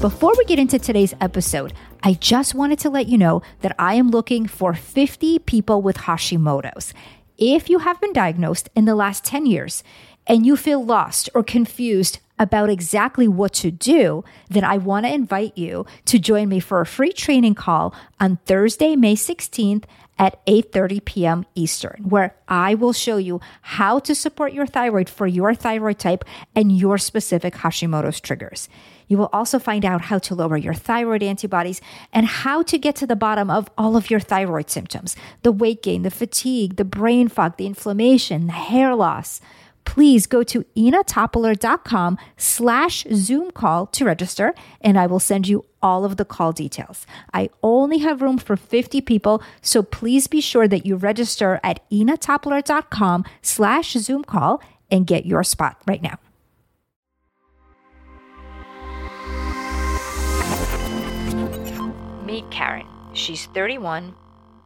Before we get into today's episode, I just wanted to let you know that I am looking for 50 people with Hashimoto's. If you have been diagnosed in the last 10 years and you feel lost or confused about exactly what to do, then I want to invite you to join me for a free training call on Thursday, May 16th at 8:30 p.m. Eastern, where I will show you how to support your thyroid for your thyroid type and your specific Hashimoto's triggers. You will also find out how to lower your thyroid antibodies and how to get to the bottom of all of your thyroid symptoms the weight gain, the fatigue, the brain fog, the inflammation, the hair loss. Please go to inatopoler.com slash Zoom call to register, and I will send you all of the call details. I only have room for 50 people, so please be sure that you register at inatopoler.com slash Zoom call and get your spot right now. Karen. She's 31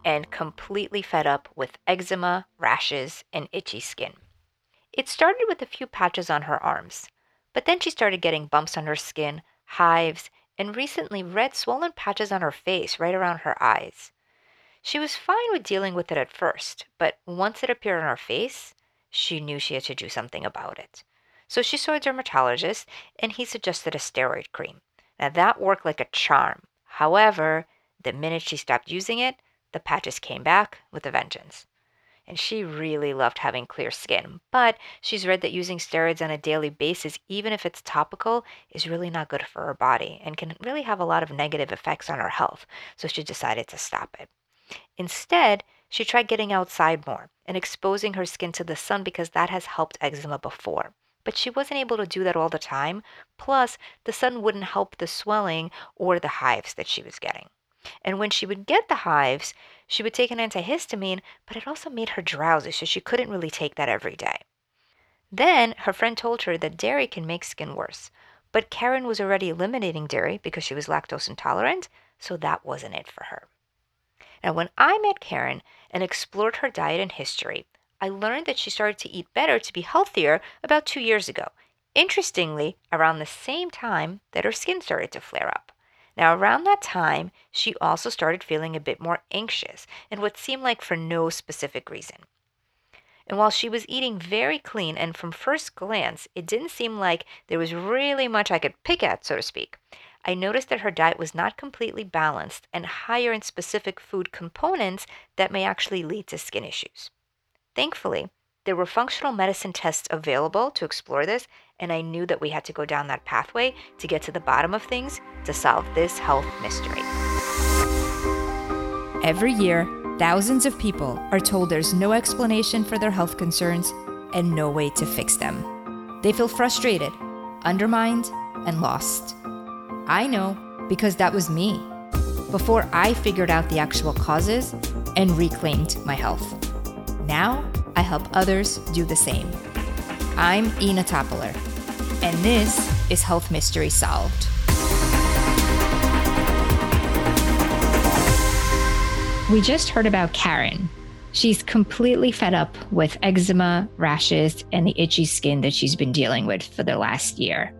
and completely fed up with eczema, rashes, and itchy skin. It started with a few patches on her arms, but then she started getting bumps on her skin, hives, and recently red swollen patches on her face right around her eyes. She was fine with dealing with it at first, but once it appeared on her face, she knew she had to do something about it. So she saw a dermatologist and he suggested a steroid cream. Now that worked like a charm. However, the minute she stopped using it, the patches came back with a vengeance. And she really loved having clear skin, but she's read that using steroids on a daily basis, even if it's topical, is really not good for her body and can really have a lot of negative effects on her health. So she decided to stop it. Instead, she tried getting outside more and exposing her skin to the sun because that has helped eczema before but she wasn't able to do that all the time. Plus, the sun wouldn't help the swelling or the hives that she was getting. And when she would get the hives, she would take an antihistamine, but it also made her drowsy, so she couldn't really take that every day. Then her friend told her that dairy can make skin worse, but Karen was already eliminating dairy because she was lactose intolerant, so that wasn't it for her. Now, when I met Karen and explored her diet and history, I learned that she started to eat better to be healthier about two years ago. Interestingly, around the same time that her skin started to flare up. Now, around that time, she also started feeling a bit more anxious and what seemed like for no specific reason. And while she was eating very clean, and from first glance, it didn't seem like there was really much I could pick at, so to speak, I noticed that her diet was not completely balanced and higher in specific food components that may actually lead to skin issues. Thankfully, there were functional medicine tests available to explore this, and I knew that we had to go down that pathway to get to the bottom of things to solve this health mystery. Every year, thousands of people are told there's no explanation for their health concerns and no way to fix them. They feel frustrated, undermined, and lost. I know because that was me before I figured out the actual causes and reclaimed my health. Now, I help others do the same. I'm Ina Topoler, and this is Health Mystery Solved. We just heard about Karen. She's completely fed up with eczema, rashes, and the itchy skin that she's been dealing with for the last year.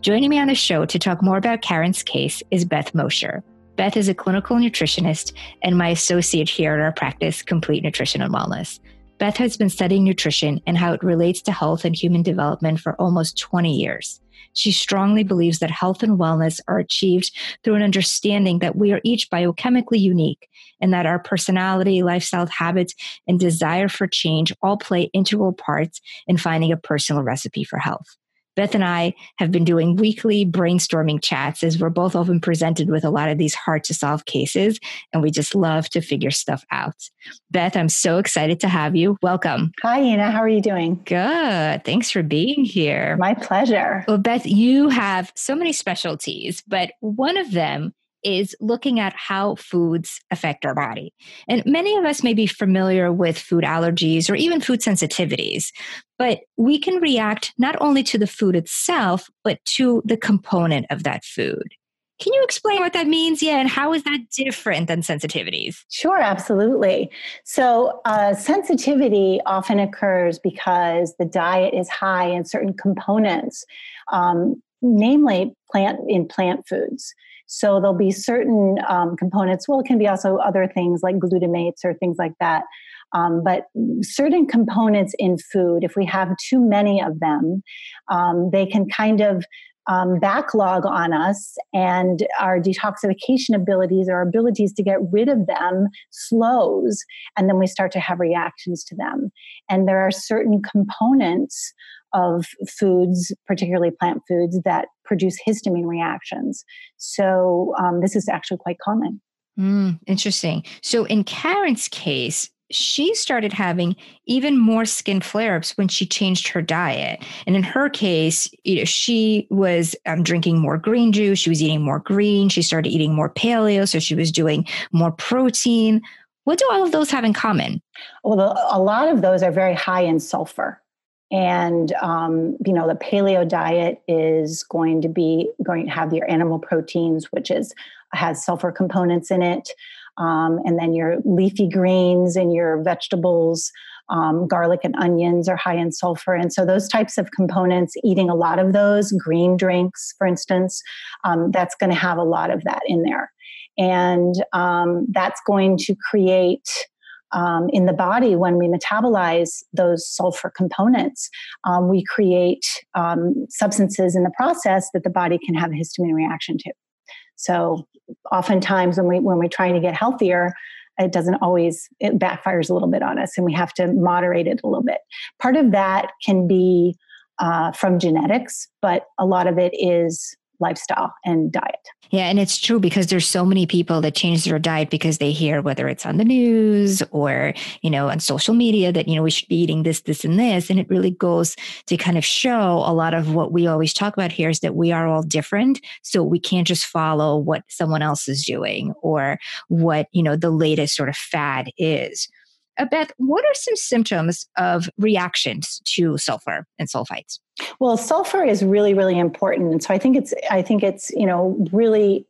Joining me on the show to talk more about Karen's case is Beth Mosher. Beth is a clinical nutritionist and my associate here at our practice, Complete Nutrition and Wellness. Beth has been studying nutrition and how it relates to health and human development for almost 20 years. She strongly believes that health and wellness are achieved through an understanding that we are each biochemically unique and that our personality, lifestyle habits, and desire for change all play integral parts in finding a personal recipe for health. Beth and I have been doing weekly brainstorming chats as we're both often presented with a lot of these hard to solve cases, and we just love to figure stuff out. Beth, I'm so excited to have you. Welcome. Hi, Ina. How are you doing? Good. Thanks for being here. My pleasure. Well, Beth, you have so many specialties, but one of them is looking at how foods affect our body. And many of us may be familiar with food allergies or even food sensitivities, but we can react not only to the food itself, but to the component of that food. Can you explain what that means? Yeah, and how is that different than sensitivities? Sure, absolutely. So, uh, sensitivity often occurs because the diet is high in certain components um, namely plant in plant foods. So there'll be certain um, components. Well, it can be also other things like glutamates or things like that. Um, but certain components in food, if we have too many of them, um, they can kind of um, backlog on us, and our detoxification abilities, our abilities to get rid of them, slows, and then we start to have reactions to them. And there are certain components of foods, particularly plant foods, that produce histamine reactions. So um, this is actually quite common. Mm, interesting. So in Karen's case, she started having even more skin flare-ups when she changed her diet and in her case you know she was um, drinking more green juice she was eating more green she started eating more paleo so she was doing more protein what do all of those have in common well a lot of those are very high in sulfur and um, you know the paleo diet is going to be going to have your animal proteins which is has sulfur components in it. Um, and then your leafy greens and your vegetables um, garlic and onions are high in sulfur. And so those types of components eating a lot of those green drinks for instance um, that's going to have a lot of that in there. And um, that's going to create um, in the body when we metabolize those sulfur components um, we create um, substances in the process that the body can have a histamine reaction to. So oftentimes when we when we're trying to get healthier it doesn't always it backfires a little bit on us and we have to moderate it a little bit. Part of that can be uh, from genetics but a lot of it is lifestyle and diet. Yeah, and it's true because there's so many people that change their diet because they hear whether it's on the news or, you know, on social media that, you know, we should be eating this, this, and this. And it really goes to kind of show a lot of what we always talk about here is that we are all different. So we can't just follow what someone else is doing or what, you know, the latest sort of fad is. Uh, Beth, what are some symptoms of reactions to sulfur and sulfites? Well, sulfur is really, really important, and so I think it's, I think it's, you know, really.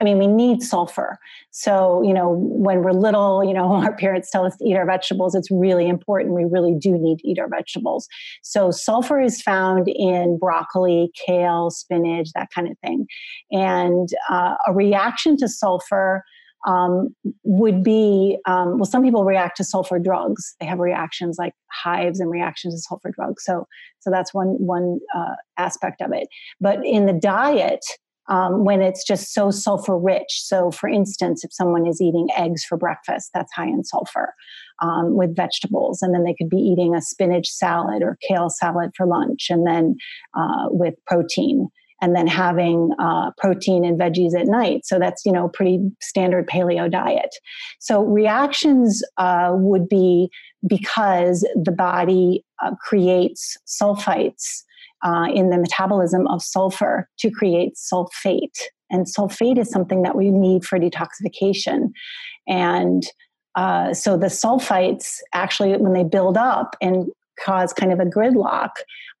I mean, we need sulfur. So, you know, when we're little, you know, our parents tell us to eat our vegetables. It's really important. We really do need to eat our vegetables. So, sulfur is found in broccoli, kale, spinach, that kind of thing. And uh, a reaction to sulfur um, would be um, well some people react to sulfur drugs. They have reactions like hives and reactions to sulfur drugs. So so that's one one uh, aspect of it. But in the diet um, when it's just so sulfur rich so for instance if someone is eating eggs for breakfast that's high in sulfur um, with vegetables. And then they could be eating a spinach salad or kale salad for lunch and then uh, with protein and then having uh, protein and veggies at night. So that's you know pretty standard paleo diet. So reactions uh, would be because the body uh, creates sulfites uh, in the metabolism of sulfur to create sulfate, and sulfate is something that we need for detoxification, and uh, so the sulfites actually, when they build up and cause kind of a gridlock,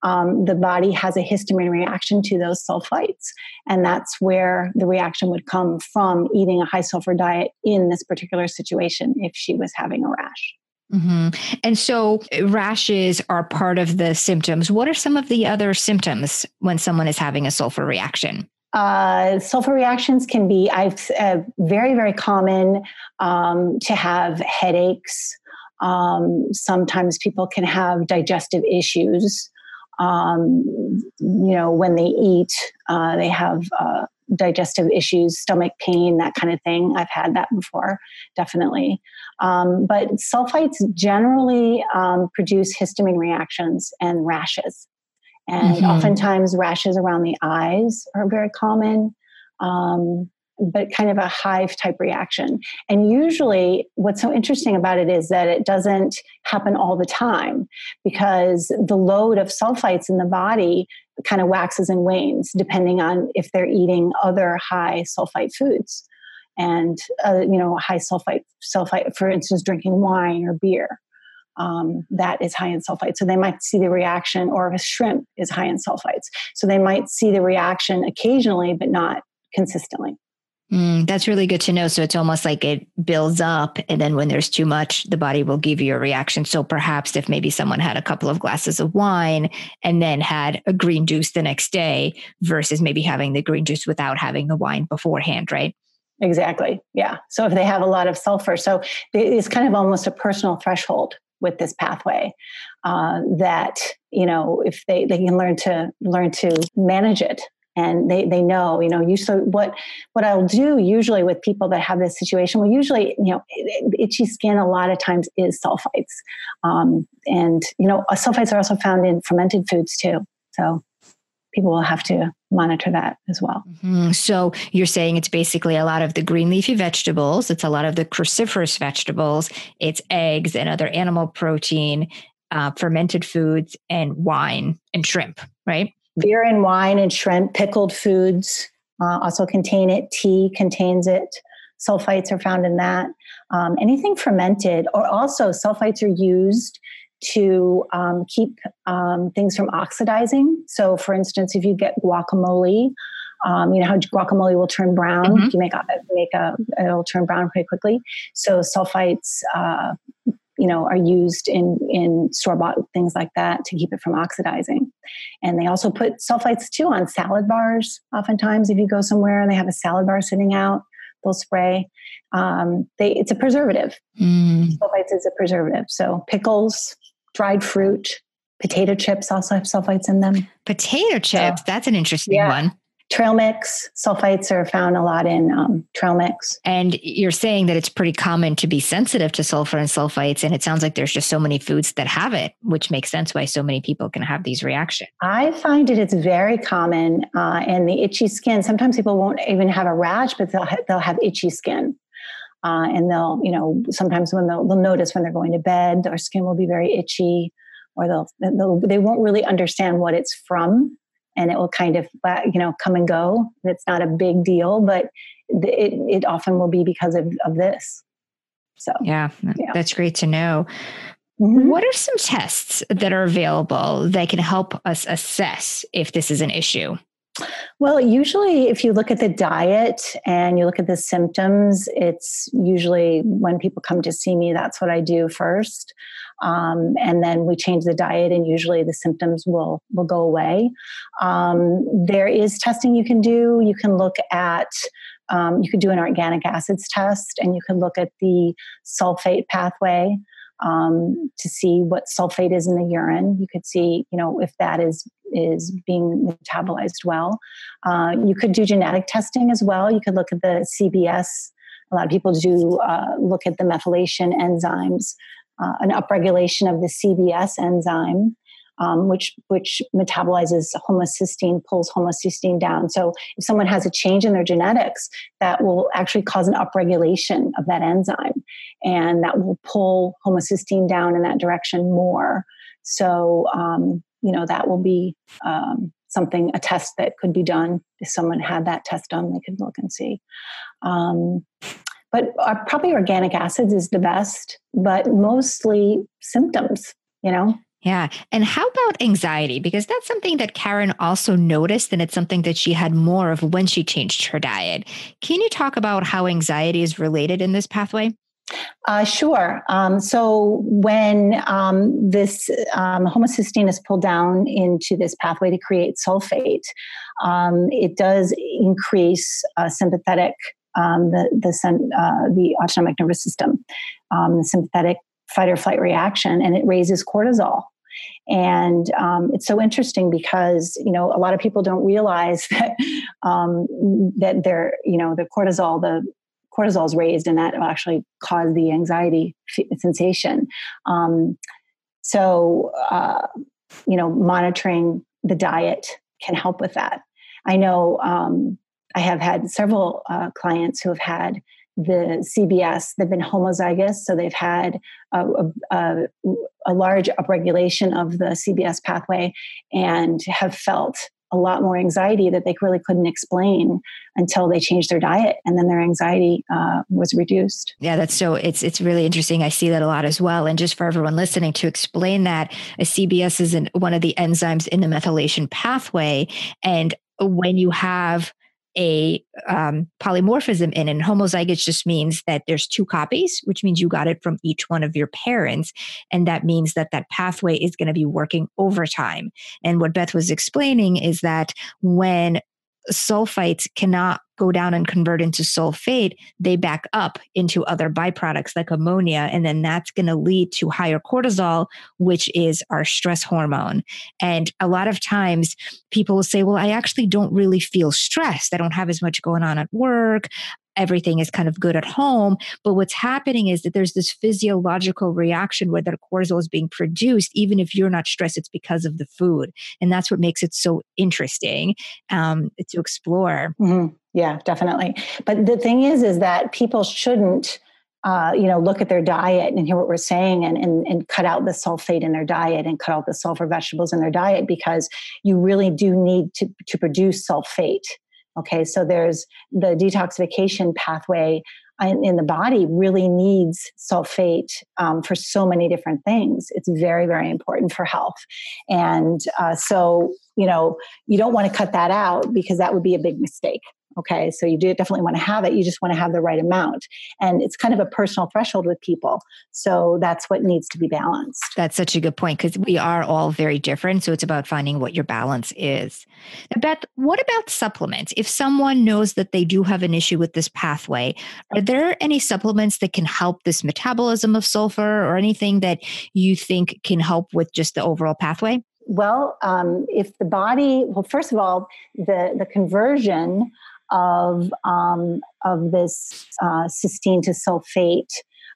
um, the body has a histamine reaction to those sulfites. And that's where the reaction would come from eating a high sulfur diet in this particular situation if she was having a rash. Mm-hmm. And so rashes are part of the symptoms. What are some of the other symptoms when someone is having a sulfur reaction? Uh, sulfur reactions can be I've, uh, very, very common um, to have headaches, um, sometimes people can have digestive issues. Um, you know, when they eat, uh, they have uh, digestive issues, stomach pain, that kind of thing. I've had that before, definitely. Um, but sulfites generally um, produce histamine reactions and rashes. And mm-hmm. oftentimes, rashes around the eyes are very common. Um, but kind of a hive type reaction. And usually, what's so interesting about it is that it doesn't happen all the time because the load of sulfites in the body kind of waxes and wanes depending on if they're eating other high sulfite foods. And uh, you know, high sulfite, sulfite, for instance, drinking wine or beer, um, that is high in sulfite. So they might see the reaction, or if a shrimp is high in sulfites. So they might see the reaction occasionally, but not consistently. Mm, that's really good to know. So it's almost like it builds up. And then when there's too much, the body will give you a reaction. So perhaps if maybe someone had a couple of glasses of wine and then had a green juice the next day versus maybe having the green juice without having the wine beforehand, right? Exactly. Yeah. So if they have a lot of sulfur, so it's kind of almost a personal threshold with this pathway uh, that you know if they they can learn to learn to manage it and they they know you know usually what what I'll do usually with people that have this situation well usually you know itchy skin a lot of times is sulfites um, and you know uh, sulfites are also found in fermented foods too so people will have to monitor that as well. Mm-hmm. So you're saying it's basically a lot of the green leafy vegetables, it's a lot of the cruciferous vegetables, it's eggs and other animal protein, uh, fermented foods, and wine and shrimp, right? Beer and wine and shrimp, pickled foods uh, also contain it. Tea contains it. Sulfites are found in that. Um, anything fermented, or also sulfites are used to um, keep um, things from oxidizing. So, for instance, if you get guacamole, um, you know how guacamole will turn brown. Mm-hmm. If you make a, make a, it'll turn brown pretty quickly. So sulfites uh, you know are used in in store bought things like that to keep it from oxidizing. And they also put sulfites too on salad bars oftentimes. If you go somewhere and they have a salad bar sitting out they'll spray. Um, they it's a preservative. Mm. sulfites is a preservative. So pickles dried fruit potato chips also have sulfites in them. Potato chips? So, that's an interesting yeah. one trail mix. Sulfites are found a lot in um, trail mix. And you're saying that it's pretty common to be sensitive to sulfur and sulfites and it sounds like there's just so many foods that have it which makes sense why so many people can have these reactions. I find it it's very common uh, and the itchy skin. Sometimes people won't even have a rash but they'll, ha- they'll have itchy skin. Uh, and they'll you know sometimes when they'll, they'll notice when they're going to bed their skin will be very itchy or they'll, they'll they won't really understand what it's from and it will kind of uh, you know come and go it's not a big deal but it, it often will be because of, of this so yeah, yeah. that's great to know mm-hmm. what are some tests that are available that can help us assess if this is an issue well, usually, if you look at the diet and you look at the symptoms, it's usually when people come to see me, that's what I do first. Um, and then we change the diet, and usually the symptoms will will go away. Um, there is testing you can do. You can look at um, you could do an organic acids test, and you can look at the sulfate pathway um, to see what sulfate is in the urine. You could see, you know, if that is is being metabolized well. Uh, you could do genetic testing as well. You could look at the CBS. A lot of people do uh, look at the methylation enzymes uh, an upregulation of the CBS enzyme, um, which which metabolizes homocysteine, pulls homocysteine down. So if someone has a change in their genetics, that will actually cause an upregulation of that enzyme, and that will pull homocysteine down in that direction more. So um, you know that will be um, something a test that could be done if someone had that test done they could look and see um, but uh, probably organic acids is the best, but mostly symptoms, you know? Yeah. And how about anxiety? Because that's something that Karen also noticed, and it's something that she had more of when she changed her diet. Can you talk about how anxiety is related in this pathway? Uh, sure. Um, so when um, this um, homocysteine is pulled down into this pathway to create sulfate, um, it does increase uh, sympathetic um, the the, uh, the autonomic nervous system, um, the sympathetic fight or flight reaction, and it raises cortisol. And um, it's so interesting because you know a lot of people don't realize that um, that their you know the cortisol the cortisol is raised, and that will actually cause the anxiety sensation. Um, so uh, you know monitoring the diet can help with that. I know um, I have had several uh, clients who have had the CBS. They've been homozygous, so they've had a, a, a, large upregulation of the CBS pathway and have felt a lot more anxiety that they really couldn't explain until they changed their diet and then their anxiety uh, was reduced yeah that's so it's it's really interesting i see that a lot as well and just for everyone listening to explain that a cbs is an, one of the enzymes in the methylation pathway and when you have a um, polymorphism in. And homozygous just means that there's two copies, which means you got it from each one of your parents. And that means that that pathway is going to be working overtime. And what Beth was explaining is that when sulfites cannot go down and convert into sulfate, they back up into other byproducts like ammonia. And then that's going to lead to higher cortisol, which is our stress hormone. And a lot of times people will say, well, I actually don't really feel stressed. I don't have as much going on at work everything is kind of good at home. But what's happening is that there's this physiological reaction where the cortisol is being produced, even if you're not stressed, it's because of the food. And that's what makes it so interesting um, to explore. Mm-hmm. Yeah, definitely. But the thing is, is that people shouldn't. Uh, you know, look at their diet and hear what we're saying and, and, and cut out the sulfate in their diet and cut out the sulfur vegetables in their diet because you really do need to, to produce sulfate Okay, so there's the detoxification pathway in the body really needs sulfate um, for so many different things. It's very, very important for health. And uh, so, you know, you don't want to cut that out because that would be a big mistake. Okay, so you do definitely want to have it. You just want to have the right amount. And it's kind of a personal threshold with people. So that's what needs to be balanced. That's such a good point because we are all very different. So it's about finding what your balance is. Now, Beth, what about supplements? If someone knows that they do have an issue with this pathway, are there any supplements that can help this metabolism of sulfur or anything that you think can help with just the overall pathway? Well, um, if the body, well, first of all, the, the conversion of um, of this uh, cysteine to sulfate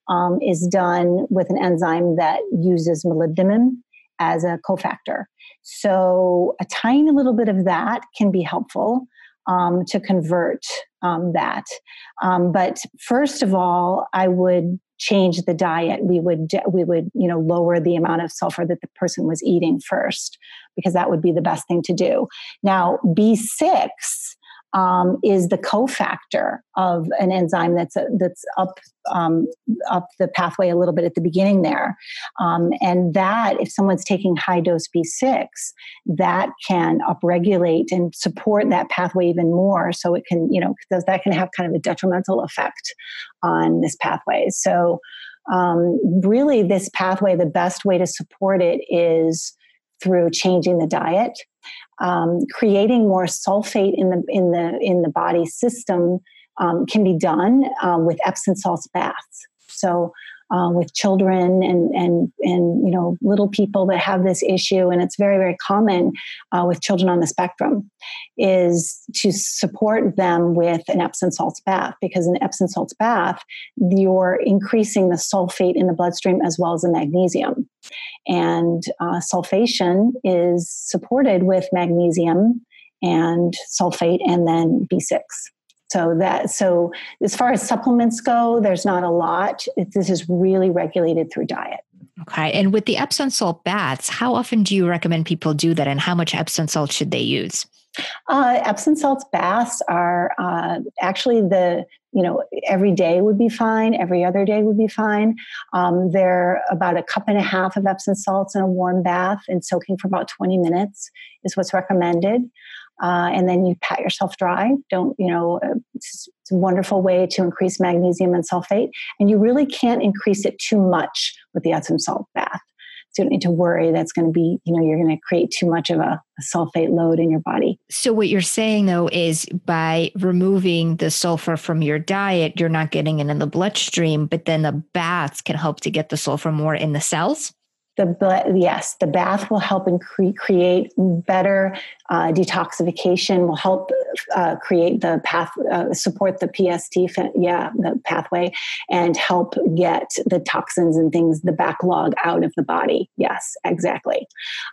um, is done with an enzyme that uses molybdenum as a cofactor. So a tiny little bit of that can be helpful um, to convert um, that. Um, but first of all, I would change the diet. We would we would you know lower the amount of sulfur that the person was eating first because that would be the best thing to do. Now B six um, is the cofactor of an enzyme that's a, that's up um, up the pathway a little bit at the beginning there, um, and that if someone's taking high dose B6, that can upregulate and support that pathway even more. So it can you know because that can have kind of a detrimental effect on this pathway. So um, really, this pathway, the best way to support it is through changing the diet um, creating more sulfate in the in the in the body system um, can be done uh, with Epsom salts baths. So uh, with children and and and you know little people that have this issue, and it's very very common uh, with children on the spectrum, is to support them with an Epsom salts bath because in Epsom salts bath you're increasing the sulfate in the bloodstream as well as the magnesium, and uh, sulfation is supported with magnesium and sulfate and then B6. So that so as far as supplements go, there's not a lot. It, this is really regulated through diet. Okay. And with the Epsom salt baths, how often do you recommend people do that and how much Epsom salt should they use? Uh, Epsom salts baths are uh, actually the, you know, every day would be fine, every other day would be fine. Um, they're about a cup and a half of Epsom salts in a warm bath and soaking for about 20 minutes is what's recommended uh, and then you pat yourself dry. Don't, you know, uh, it's, it's, a wonderful way to increase magnesium and sulfate. And you really can't increase it too much with the Epsom salt bath. So you don't need to worry that's going to be, you know, you're going to create too much of a, a, sulfate load in your body. So what you're saying though is by removing the sulfur from your diet, you're not getting it in the bloodstream, but then the baths can help to get the sulfur more in the cells the yes the bath will help and cre- create better uh, detoxification will help uh, create the path uh, support the pst yeah the pathway and help get the toxins and things the backlog out of the body. Yes exactly.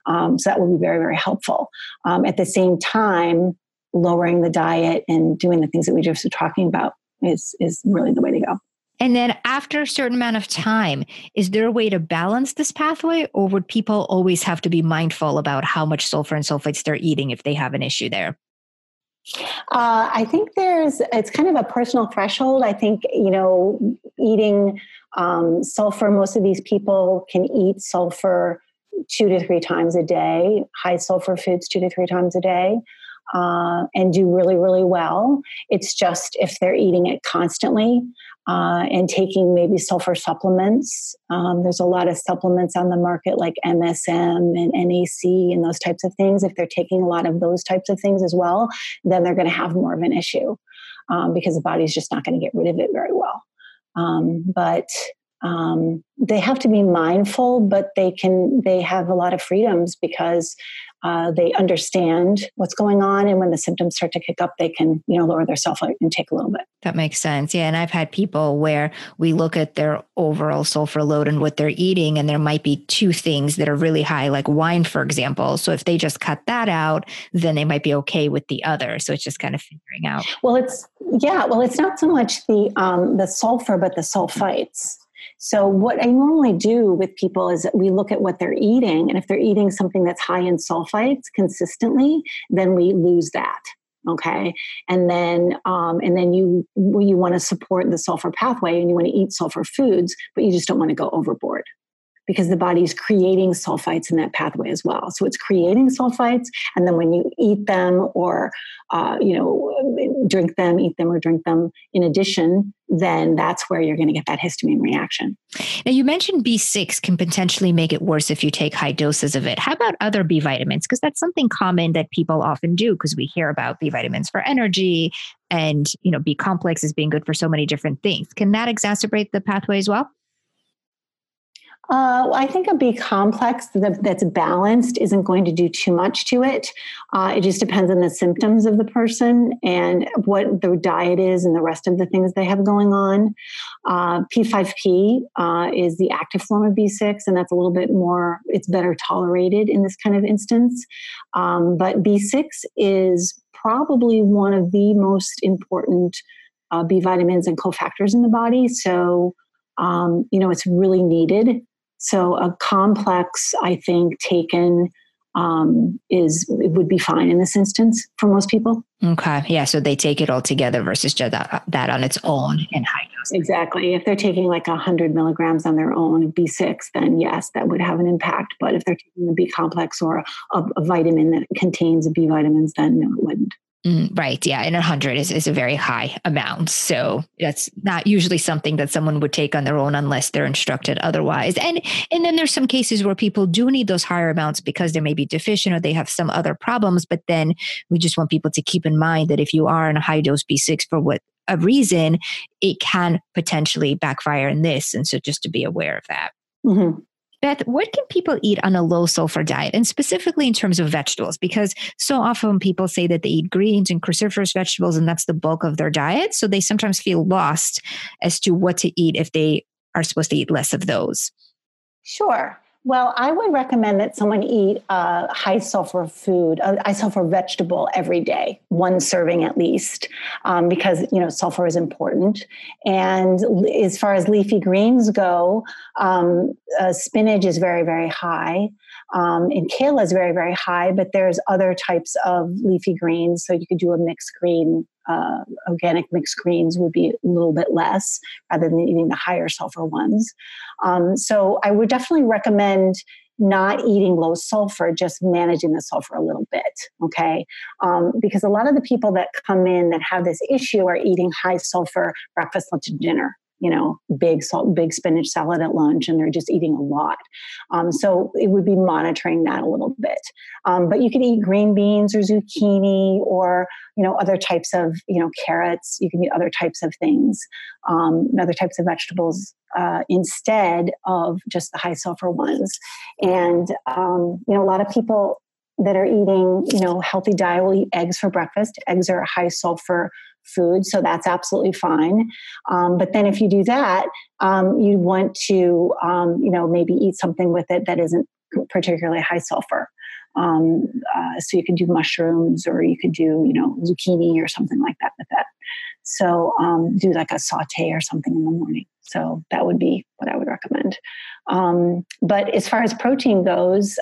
Um, so that will be very very helpful. Um, at the same time lowering the diet and doing the things that we just were talking about is is really the way to go and then after a certain amount of time, is there a way to balance this pathway, or would people always have to be mindful about how much sulfur and sulfates they're eating if they have an issue there? Uh, I think there's, it's kind of a personal threshold. I think, you know, eating um, sulfur, most of these people can eat sulfur two to three times a day, high sulfur foods two to three times a day. Uh, and do really, really well. It's just if they're eating it constantly uh, and taking maybe sulfur supplements. Um, there's a lot of supplements on the market like MSM and NAC and those types of things. If they're taking a lot of those types of things as well, then they're going to have more of an issue um, because the body's just not going to get rid of it very well. Um, but um, they have to be mindful, but they can they have a lot of freedoms because uh, they understand what's going on, and when the symptoms start to kick up, they can you know lower their self intake a little bit. That makes sense. Yeah, and I've had people where we look at their overall sulfur load and what they're eating, and there might be two things that are really high, like wine, for example. So if they just cut that out, then they might be okay with the other. So it's just kind of figuring out. Well, it's yeah. Well, it's not so much the um, the sulfur, but the sulfites. So, what I normally do with people is we look at what they're eating. And if they're eating something that's high in sulfites consistently, then we lose that. Okay. And then, um, and then you, you want to support the sulfur pathway and you want to eat sulfur foods, but you just don't want to go overboard because the body is creating sulfites in that pathway as well. So it's creating sulfites, and then when you eat them or uh, you know drink them, eat them or drink them in addition, then that's where you're going to get that histamine reaction. Now you mentioned B6 can potentially make it worse if you take high doses of it. How about other B vitamins? Because that's something common that people often do because we hear about B vitamins for energy and you know B complex is being good for so many different things. Can that exacerbate the pathway as well? Uh, I think a B complex that, that's balanced isn't going to do too much to it. Uh, it just depends on the symptoms of the person and what their diet is and the rest of the things they have going on. Uh, P5P uh, is the active form of B6, and that's a little bit more, it's better tolerated in this kind of instance. Um, but B6 is probably one of the most important uh, B vitamins and cofactors in the body. So, um, you know, it's really needed so a complex, I think, taken um, is it would be fine in this instance for most people. Okay, yeah. So they take it all together versus just that, that on its own in high dose. Exactly. If they're taking like hundred milligrams on their own B six, then yes, that would have an impact. But if they're taking a B complex or a, a vitamin that contains B vitamins, then no, it wouldn't. Mm, right. Yeah. And 100 is, is a very high amount. So that's not usually something that someone would take on their own unless they're instructed otherwise. And and then there's some cases where people do need those higher amounts because they may be deficient or they have some other problems. But then we just want people to keep in mind that if you are in a high dose B6 for what a reason, it can potentially backfire in this. And so just to be aware of that. Mm-hmm. Beth, what can people eat on a low sulfur diet? And specifically in terms of vegetables, because so often people say that they eat greens and cruciferous vegetables, and that's the bulk of their diet. So they sometimes feel lost as to what to eat if they are supposed to eat less of those. Sure. Well, I would recommend that someone eat a high sulfur food, a high sulfur vegetable every day, one serving at least, um, because you know sulfur is important. And as far as leafy greens go, um, uh, spinach is very, very high. Um, and kale is very, very high, but there's other types of leafy greens. So you could do a mixed green uh, organic mixed greens would be a little bit less rather than eating the higher sulfur ones. Um, so I would definitely recommend not eating low sulfur, just managing the sulfur a little bit, okay? Um, because a lot of the people that come in that have this issue are eating high sulfur breakfast, lunch, and dinner you know, big salt, big spinach salad at lunch, and they're just eating a lot. Um, so it would be monitoring that a little bit. Um, but you could eat green beans or zucchini or you know other types of you know carrots. You can eat other types of things, um, other types of vegetables uh, instead of just the high sulfur ones. And um, you know, a lot of people that are eating you know healthy diet will eat eggs for breakfast. Eggs are high sulfur food, so that's absolutely fine. Um, but then if you do that, um, you want to, um, you know, maybe eat something with it that isn't particularly high sulfur. Um, uh, so you can do mushrooms, or you could do, you know, zucchini or something like that with that. So um, do like a saute or something in the morning. So that would be what I would recommend. Um, but as far as protein goes,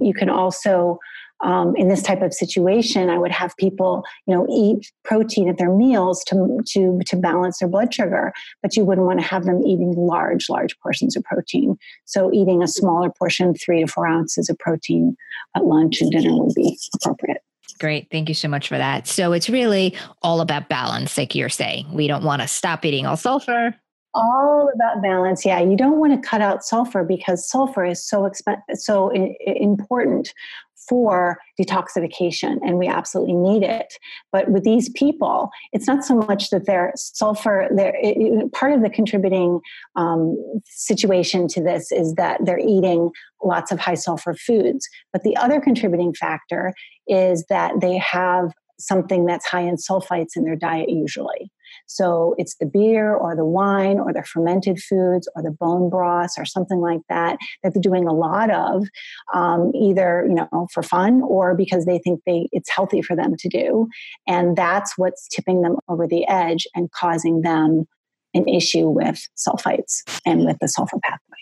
you can also um, in this type of situation, I would have people, you know, eat protein at their meals to to to balance their blood sugar. But you wouldn't want to have them eating large, large portions of protein. So eating a smaller portion, three to four ounces of protein at lunch and dinner would be appropriate. great. Thank you so much for that. So it's really all about balance, like you're saying. We don't want to stop eating all sulfur. All about balance. Yeah, you don't want to cut out sulfur because sulfur is so exp- so I- important for detoxification and we absolutely need it. But with these people it's not so much that they're sulfur they're it, part of the contributing um, situation to this is that they're eating lots of high sulfur foods. But the other contributing factor is that they have something that's high in sulfites in their diet usually so it's the beer or the wine or the fermented foods or the bone broths or something like that that they're doing a lot of, um, either you know for fun or because they think they it's healthy for them to do, and that's what's tipping them over the edge and causing them an issue with sulfites and with the sulfur pathway.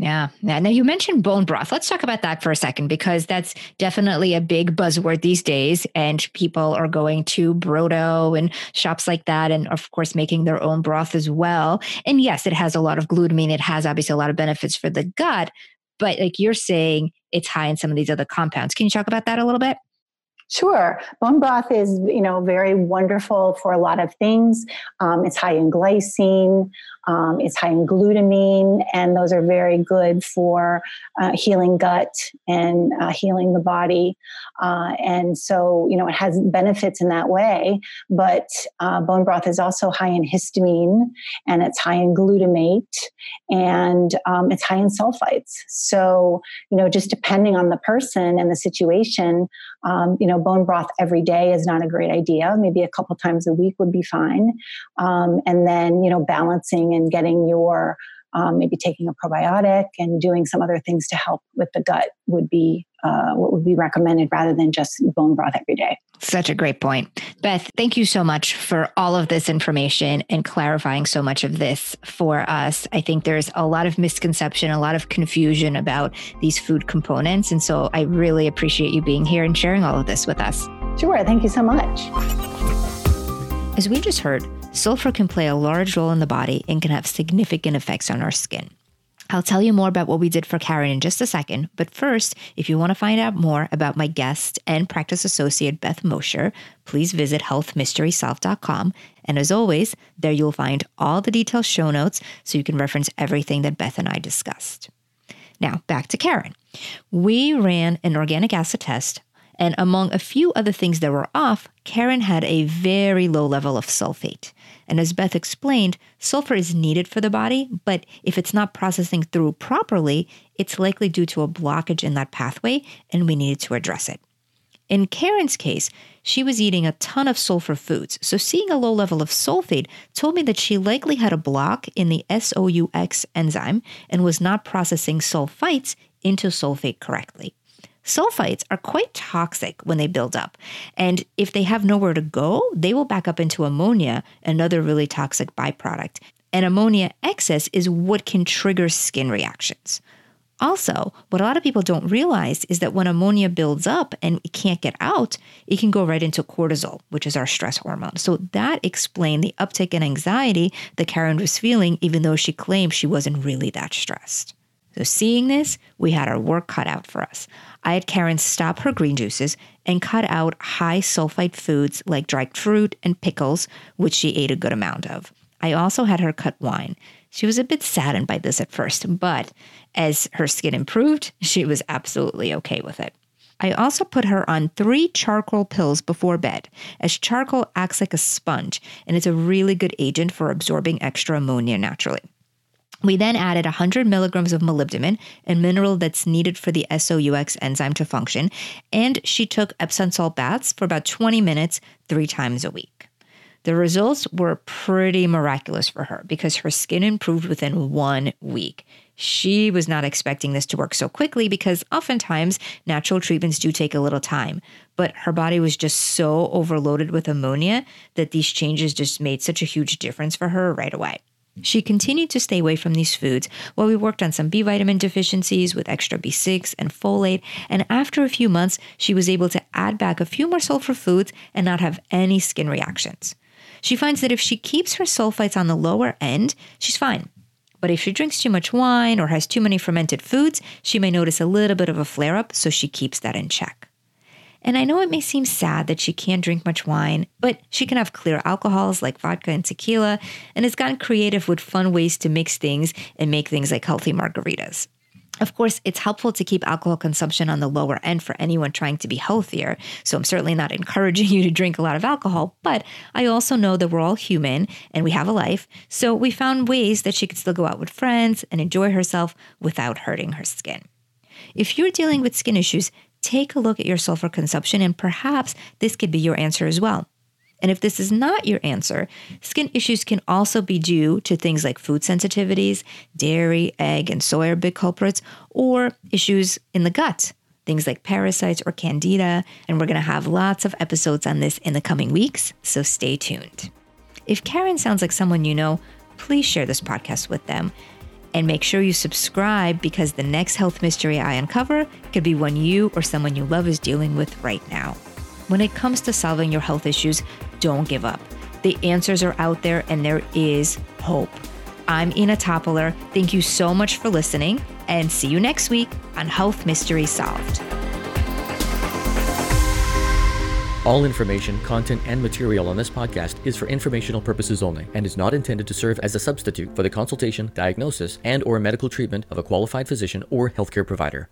Yeah. Now you mentioned bone broth. Let's talk about that for a second because that's definitely a big buzzword these days. And people are going to Brodo and shops like that. And of course, making their own broth as well. And yes, it has a lot of glutamine. It has obviously a lot of benefits for the gut. But like you're saying, it's high in some of these other compounds. Can you talk about that a little bit? Sure. Bone broth is, you know, very wonderful for a lot of things. Um, it's high in glycine. Um, it's high in glutamine, and those are very good for uh, healing gut and uh, healing the body. Uh, and so, you know, it has benefits in that way. But uh, bone broth is also high in histamine, and it's high in glutamate, and um, it's high in sulfites. So, you know, just depending on the person and the situation, um, you know, bone broth every day is not a great idea. Maybe a couple times a week would be fine. Um, and then, you know, balancing and getting your um, maybe taking a probiotic and doing some other things to help with the gut would be uh, what would be recommended rather than just bone broth every day. Such a great point. Beth, thank you so much for all of this information and clarifying so much of this for us. I think there's a lot of misconception, a lot of confusion about these food components. And so I really appreciate you being here and sharing all of this with us. Sure. Thank you so much. As we just heard, sulfur can play a large role in the body and can have significant effects on our skin. I'll tell you more about what we did for Karen in just a second, but first, if you want to find out more about my guest and practice associate Beth Mosher, please visit healthmysterysolved.com. And as always, there you'll find all the detailed show notes so you can reference everything that Beth and I discussed. Now, back to Karen. We ran an organic acid test and among a few other things that were off, Karen had a very low level of sulfate. And as Beth explained, sulfur is needed for the body, but if it's not processing through properly, it's likely due to a blockage in that pathway, and we needed to address it. In Karen's case, she was eating a ton of sulfur foods, so seeing a low level of sulfate told me that she likely had a block in the SUOX enzyme and was not processing sulfites into sulfate correctly. Sulfites are quite toxic when they build up. And if they have nowhere to go, they will back up into ammonia, another really toxic byproduct. And ammonia excess is what can trigger skin reactions. Also, what a lot of people don't realize is that when ammonia builds up and it can't get out, it can go right into cortisol, which is our stress hormone. So that explained the uptick in anxiety that Karen was feeling, even though she claimed she wasn't really that stressed. So, seeing this, we had our work cut out for us. I had Karen stop her green juices and cut out high sulfite foods like dried fruit and pickles, which she ate a good amount of. I also had her cut wine. She was a bit saddened by this at first, but as her skin improved, she was absolutely okay with it. I also put her on three charcoal pills before bed, as charcoal acts like a sponge and it's a really good agent for absorbing extra ammonia naturally. We then added 100 milligrams of molybdenum, a mineral that's needed for the SUOX enzyme to function, and she took Epsom salt baths for about 20 minutes three times a week. The results were pretty miraculous for her because her skin improved within one week. She was not expecting this to work so quickly because oftentimes natural treatments do take a little time, but her body was just so overloaded with ammonia that these changes just made such a huge difference for her right away. She continued to stay away from these foods while we worked on some B vitamin deficiencies with extra B6 and folate. And after a few months, she was able to add back a few more sulfur foods and not have any skin reactions. She finds that if she keeps her sulfites on the lower end, she's fine. But if she drinks too much wine or has too many fermented foods, she may notice a little bit of a flare up, so she keeps that in check. And I know it may seem sad that she can't drink much wine, but she can have clear alcohols like vodka and tequila, and has gotten creative with fun ways to mix things and make things like healthy margaritas. Of course, it's helpful to keep alcohol consumption on the lower end for anyone trying to be healthier. So I'm certainly not encouraging you to drink a lot of alcohol, but I also know that we're all human and we have a life. So we found ways that she could still go out with friends and enjoy herself without hurting her skin. If you're dealing with skin issues, take a look at your sulfur consumption and perhaps this could be your answer as well. And if this is not your answer, skin issues can also be due to things like food sensitivities, dairy, egg, and soy are big culprits, or issues in the gut, things like parasites or candida. And we're going to have lots of episodes on this in the coming weeks, so stay tuned. If Karen sounds like someone you know, please share this podcast with them. And make sure you subscribe because the next health mystery I uncover could be one you or someone you love is dealing with right now. When it comes to solving your health issues, don't give up. The answers are out there and there is hope. I'm Ina Toppler. Thank you so much for listening and see you next week on Health Mystery Solved. All information, content, and material on this podcast is for informational purposes only and is not intended to serve as a substitute for the consultation, diagnosis, and or medical treatment of a qualified physician or healthcare provider.